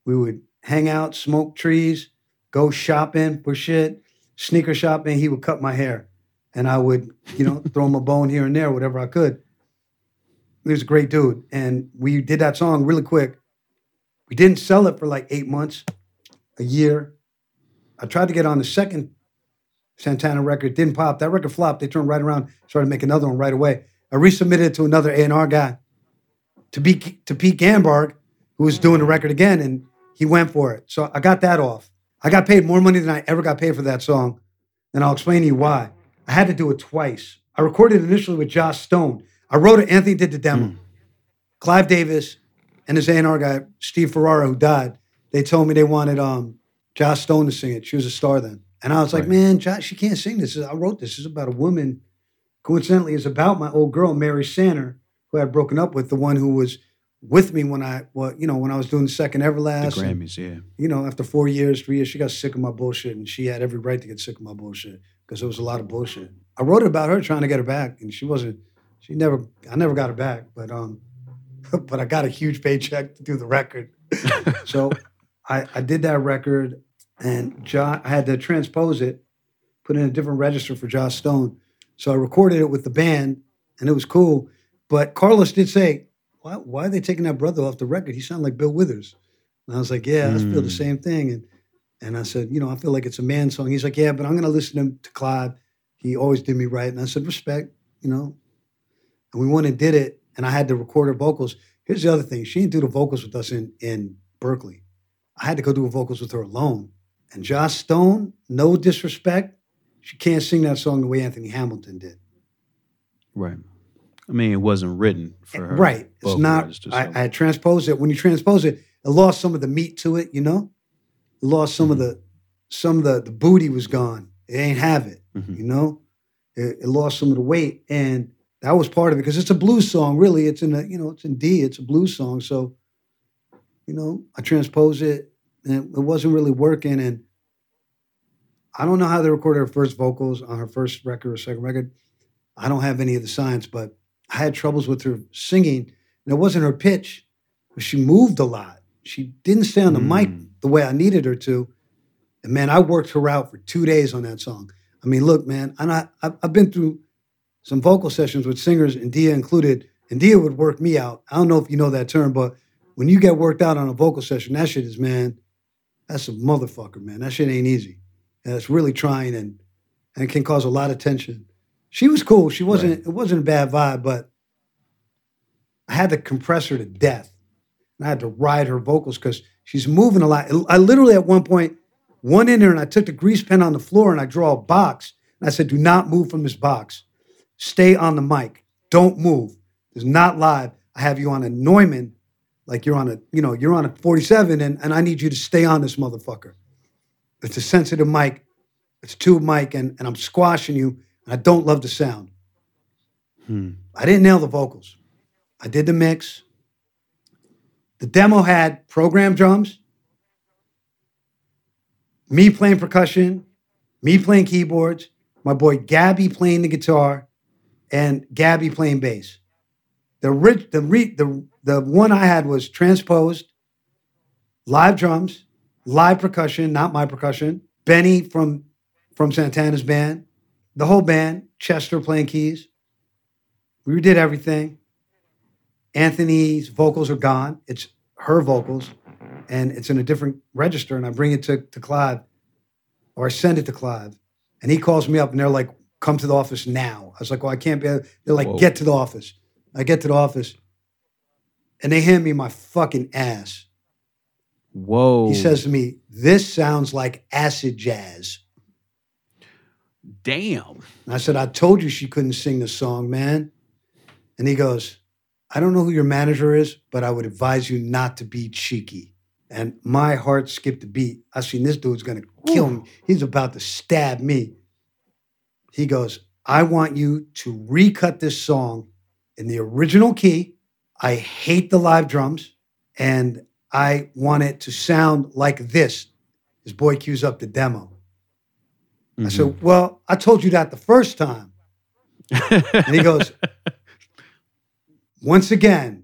We would hang out, smoke trees, go shopping for shit, sneaker shopping. He would cut my hair. And I would, you know, throw him a bone here and there, whatever I could. He was a great dude. And we did that song really quick. We didn't sell it for like eight months, a year. I tried to get on the second Santana record, didn't pop. That record flopped. They turned right around, started making another one right away. I resubmitted it to another A&R guy, to, be, to Pete Ganbarg, who was doing the record again, and he went for it. So I got that off. I got paid more money than I ever got paid for that song, and I'll explain to you why. I had to do it twice. I recorded initially with Joss Stone. I wrote it. Anthony did the demo. Clive Davis and his A&R guy, Steve Ferrara, who died, they told me they wanted um, Joss Stone to sing it. She was a star then. And I was like, Right. man, Joss, she can't sing this. I wrote this. This is about a woman. Coincidentally, it's about my old girl, Mary Sanner, who I had broken up with, the one who was with me when I, well, you know, when I was doing the second The Everlast. and, Grammys, yeah. you know, after four years, three years, she got sick of my bullshit, and she had every right to get sick of my bullshit because there was a lot of bullshit. I wrote about her trying to get her back, and she wasn't. She never. I never got her back, but um, but I got a huge paycheck to do the record. so I I did that record, and John, I had to transpose it, put in a different register for Joss Stone. So I recorded it with the band, and it was cool. But Carlos did say, "Why why are they taking that brother off the record? He sounded like Bill Withers." And I was like, "Yeah, I feel the Mm. same thing." And and I said, "You know, I feel like it's a man song." He's like, "Yeah, but I'm going to listen to, to Clive. He always did me right." And I said, "Respect, you know." And we went and did it, and I had to record her vocals. Here's the other thing: she didn't do the vocals with us in in Berkeley. I had to go do the vocals with her alone. And Joss Stone, no disrespect, she can't sing that song the way Anthony Hamilton did. Right. I mean, it wasn't written for her. Right. It's not. I, I transposed it. When you transpose it, it lost some of the meat to it. You know, it lost some of Mm-hmm. the some of the the booty was gone. It ain't have it. Mhm. You know, it, it lost some of the weight, and that was part of it because it's a blues song. Really, it's in a you know it's in D. It's a blues song. So, you know, I transpose it, and it wasn't really working. And I don't know how they recorded her first vocals on her first record or second record. I don't have any of the science, but I had troubles with her singing. And it wasn't her pitch, but she moved a lot. She didn't stay on the mic Mm. the way I needed her to. And man, I worked her out for two days on that song. I mean, look, man, and I, I've I've been through some vocal sessions with singers, and Dia included, and Dia would work me out. I don't know if you know that term, but when you get worked out on a vocal session, that shit is, man, that's a motherfucker, man. That shit ain't easy. And it's really trying and and it can cause a lot of tension. She was cool. She wasn't, it wasn't a bad vibe, but I had to compress her to death. And I had to ride her vocals because she's moving a lot. I literally at one point went in there and I took the grease pen on the floor and I draw a box. And I said, do not move from this box. Stay on the mic. Don't move. It's not live. I have you on a Neumann, like you're on a, you know, you're on a 47, and, and I need you to stay on this motherfucker. It's a sensitive mic. It's tube mic, and, and I'm squashing you, and I don't love the sound. Hmm. I didn't nail the vocals. I did the mix. The demo had program drums, me playing percussion, me playing keyboards, my boy Gabby playing the guitar, and Gabby playing bass. The ri- the re- the the one I had was transposed, live drums, live percussion, not my percussion. Benny from from Santana's band, the whole band. Chester playing keys. We did everything. Anthony's vocals are gone. It's her vocals, and it's in a different register. And I bring it to, to Clive, or I send it to Clive, and he calls me up, and they're like, "Come to the office now." I was like, "Well, I can't be." They're like, Whoa. "Get to the office." I get to the office, and they hand me my fucking ass. Whoa. He says to me, "This sounds like acid jazz." damn. And I said, I told you she couldn't sing the song, man. And he goes, I don't know who your manager is, but I would advise you not to be cheeky. And my heart skipped a beat. I seen this dude's gonna kill me. He's about to stab me. He goes, I want you to recut this song in the original key. I hate the live drums, and I want it to sound like this. His boy cues up the demo. I Mhm. said, Well, I told you that the first time. And he goes, Once again,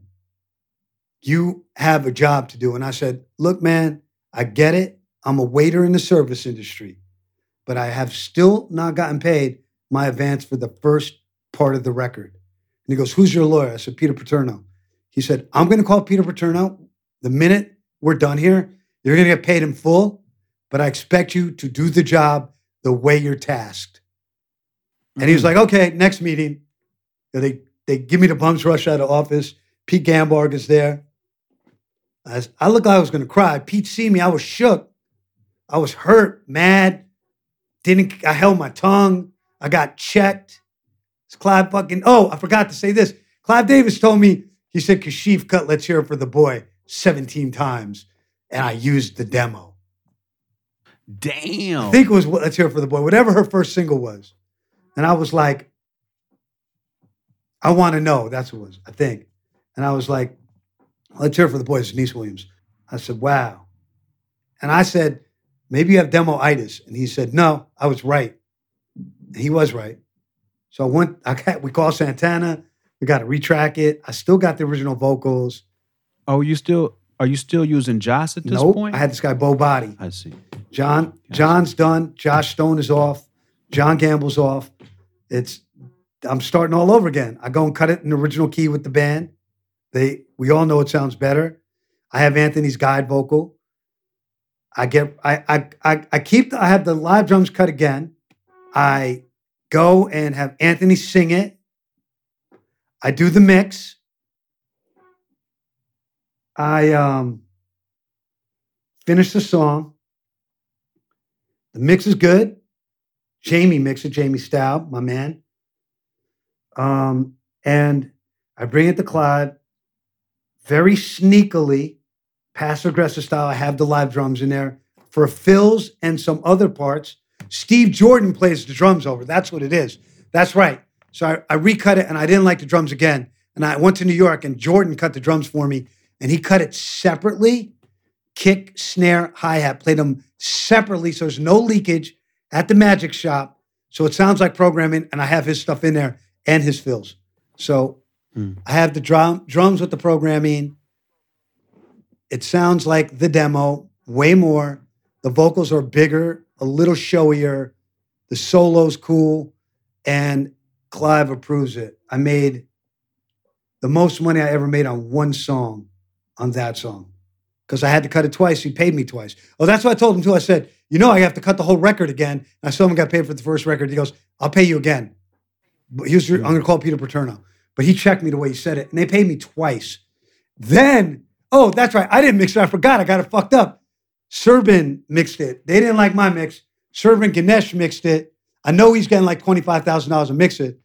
you have a job to do. And I said, Look, man, I get it. I'm a waiter in the service industry, but I have still not gotten paid my advance for the first part of the record. And he goes, Who's your lawyer? I said, Peter Paterno. He said, I'm going to call Peter Paterno the minute we're done here. You're going to get paid in full, but I expect you to do the job the way you're tasked. And he was mm. like, okay, next meeting. They they give me the bums rush out of office. Pete Ganbarg is there. I I looked like I was gonna cry. Pete see me, I was shook. I was hurt, mad. Didn't I held my tongue. I got checked. It's Clive fucking. Oh, I forgot to say this. Clive Davis told me he said Kashif cut Let's Hear It for the Boy 17 times, and I used the demo. Damn. I think it was Let's Hear It for the Boy, whatever her first single was. And I was like, I want to know. That's what it was, I think. And I was like, Let's Hear It for the Boy, it's Deniece Williams. I said, wow. And I said, maybe you have demo-itis. And he said, no, I was right. And he was right. So I went, I got, we called Santana. We got to retrack it. I still got the original vocals. oh, you still are you still using Joss at this nope. point? I had this guy, Bo Body. I see. John John's done. Joss Stone is off. John Gamble's off. It's I'm starting all over again. I go and cut it in the original key with the band. They we all know it sounds better. I have Anthony's guide vocal. I get I I I, I keep the, I have the live drums cut again. I go and have Anthony sing it. I do the mix. I um finish the song. The mix is good. Jamie mixed it, Jamie Staub, my man. Um, and I bring it to Clive very sneakily, passive aggressive style. I have the live drums in there for fills and some other parts. Steve Jordan plays the drums over. That's what it is. That's right. So I, I recut it and I didn't like the drums again. And I went to New York and Jordan cut the drums for me and he cut it separately kick, snare, hi hat, played them separately. So there's no leakage at the magic shop. So it sounds like programming, and I have his stuff in there and his fills. So Hmm. I have the drum drums with the programming. It sounds like the demo, way more. The vocals are bigger, a little showier. The solo's cool, and Clive approves it. I made the most money I ever made on one song, on that song because I had to cut it twice. He paid me twice. Oh, that's what I told him too. I said, you know, I have to cut the whole record again. And I still haven't got paid for the first record. He goes, I'll pay you again. But he was, I'm going to call Peter Paterno. But he checked me the way he said it, and they paid me twice. Then, oh, that's right. I didn't mix it. I forgot. I got it fucked up. Serban mixed it. They didn't like my mix. Serban Ghenea mixed it. I know he's getting like $25,000 a mix it.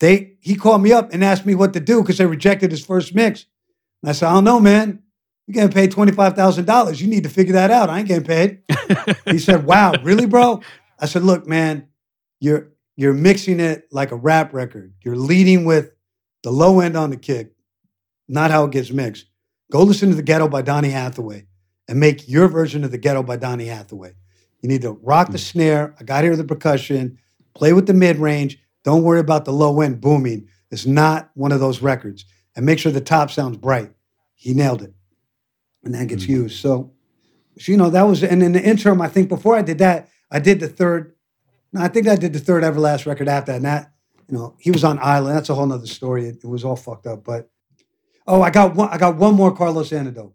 They he called me up and asked me what to do because they rejected his first mix. And I said, I don't know, man. You're getting paid $25,000. You need to figure that out. I ain't getting paid. he said, Wow, really, bro? I said, Look, man, you're you're mixing it like a rap record. You're leading with the low end on the kick, not how it gets mixed. Go listen to The Ghetto by Donny Hathaway and make your version of The Ghetto by Donny Hathaway. You need to rock the hmm. snare. I got here the percussion, play with the mid range. Don't worry about the low end booming. It's not one of those records. And make sure the top sounds bright. He nailed it. And that gets hmm. used. So, so, you know, that was, and in the interim, I think before I did that, I did the third, no, I think I did the third Everlast record after that. And that, you know, he was on Island. That's a whole nother story. It, it was all fucked up. But, oh, I got one, I got one more Carlos Antidote.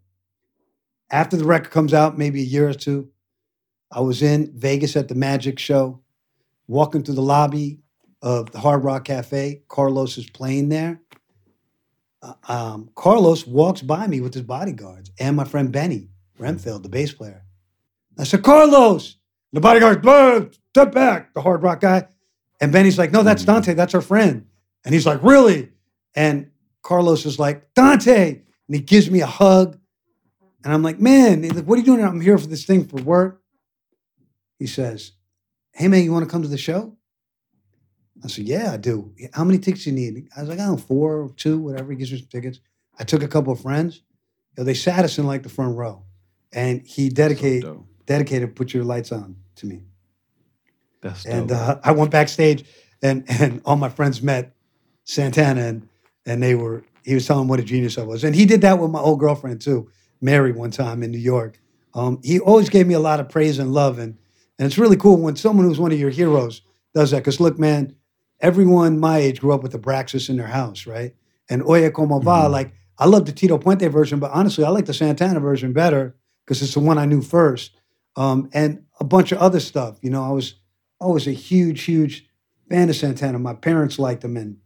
After the record comes out, maybe a year or two, I was in Vegas at the Magic Show, walking through the lobby of the Hard Rock Cafe. Carlos is playing there. Uh, um, Carlos walks by me with his bodyguards and my friend Benny Rietveld, the bass player. I said, Carlos. The bodyguard, "Blah, step back, the Hard Rock guy. And Benny's like, no, that's Dante. That's our friend. And he's like, really? And Carlos is like, Dante. And he gives me a hug. And I'm like, man, like, what are you doing? I'm here for this thing for work. He says, hey, man, you want to come to the show? I said, yeah, I do. How many tickets you need? I was like, I don't know, four or two, whatever. He gives me some tickets. I took a couple of friends. You know, they sat us in like the front row. And he dedicated, dope. dedicated, put your lights on to me. That's And uh, I went backstage, and and all my friends met Santana, and and they were he was telling them what a genius I was, and he did that with my old girlfriend too, Mary, one time in New York. Um, he always gave me a lot of praise and love, and and it's really cool when someone who's one of your heroes does that. Because look, man, everyone my age grew up with the Abraxas in their house, right? And Oye Como Va, Mhm. like I love the Tito Puente version, but honestly, I like the Santana version better because it's the one I knew first. Um, and a bunch of other stuff. You know, I was always a huge, huge fan of Santana. My parents liked him, and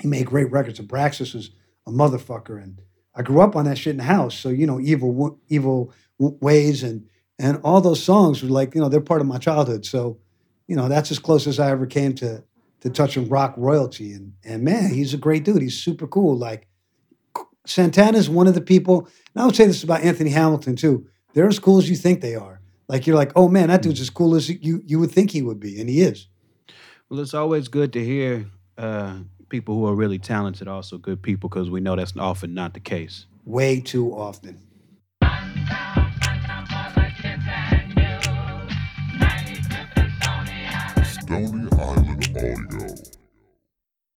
he made great records. And Abraxas was a motherfucker, and I grew up on that shit in the house. So you know, evil, evil ways, and and all those songs were like, you know, they're part of my childhood. So, you know, that's as close as I ever came to to touching rock royalty. And and man, he's a great dude. He's super cool. Like Santana's one of the people, and I would say this about Anthony Hamilton too. They're as cool as you think they are. Like you're like, oh man, that dude's as cool as you you would think he would be, and he is. Well, it's always good to hear uh, people who are really talented, also good people, because we know that's often not the case. Way too often. Stony Island Audio.